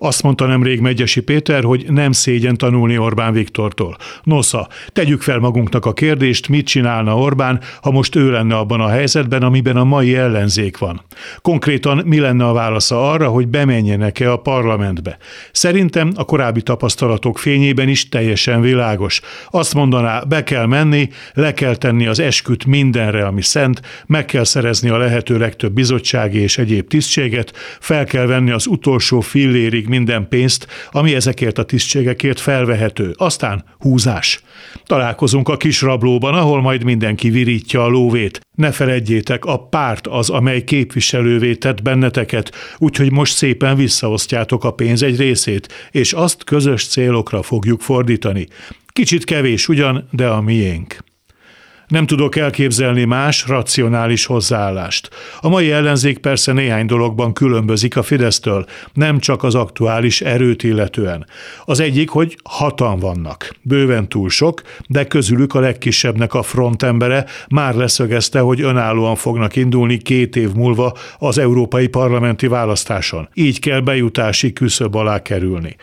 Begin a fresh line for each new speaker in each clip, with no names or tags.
Azt mondta nemrég Megyesi Péter, hogy nem szégyen tanulni Orbán Viktortól. Nosza, tegyük fel magunknak a kérdést, mit csinálna Orbán, ha most ő lenne abban a helyzetben, amiben a mai ellenzék van. Konkrétan mi lenne a válasza arra, hogy bemenjenek-e a parlamentbe? Szerintem a korábbi tapasztalatok fényében is teljesen világos. Azt mondaná, be kell menni, le kell tenni az esküt mindenre, ami szent, meg kell szerezni a lehető legtöbb bizottsági és egyéb tisztséget, fel kell venni az utolsó fillérig minden pénzt, ami ezekért a tisztségekért felvehető. Aztán húzás. Találkozunk a kis rablóban, ahol majd mindenki virítja a lóvét. Ne feledjétek, a párt az, amely képviselővé tett benneteket, úgyhogy most szépen visszaosztjátok a pénz egy részét, és azt közös célokra fogjuk fordítani. Kicsit kevés ugyan, de a miénk. Nem tudok elképzelni más, racionális hozzáállást. A mai ellenzék persze néhány dologban különbözik a Fidesztől, nem csak az aktuális erőt illetően. Az egyik, hogy hatan vannak. Bőven túl sok, de közülük a legkisebbnek a frontembere már leszögezte, hogy önállóan fognak indulni két év múlva az európai parlamenti választáson. Így kell bejutási küszöb alá kerülni.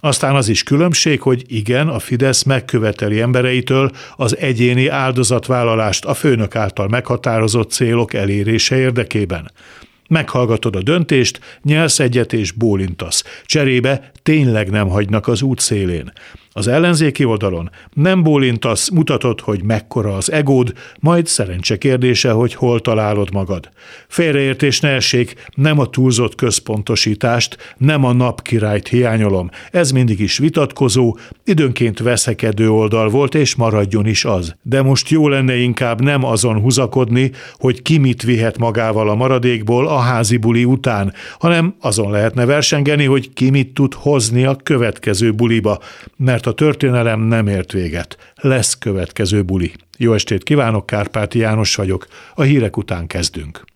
Aztán az is különbség, hogy igen, a Fidesz megköveteli embereitől az egyéni áldozatvállalást a főnök által meghatározott célok elérése érdekében. Meghallgatod a döntést, nyelsz egyet és bólintasz. Cserébe tényleg nem hagynak az út szélén. Az ellenzéki oldalon nem bólintasz, mutatod, hogy mekkora az egód, majd szerencse kérdése, hogy hol találod magad. Félreértés ne essék, nem a túlzott központosítást, nem a napkirályt hiányolom. Ez mindig is vitatkozó, időnként veszekedő oldal volt, és maradjon is az. De most jó lenne inkább nem azon húzakodni, hogy ki mit vihet magával a maradékból a házi buli után, hanem azon lehetne versengeni, hogy ki mit tud hozni a következő buliba, mert a történelem nem ért véget. Lesz következő buli. Jó estét kívánok, Kárpáti János vagyok. A hírek után kezdünk.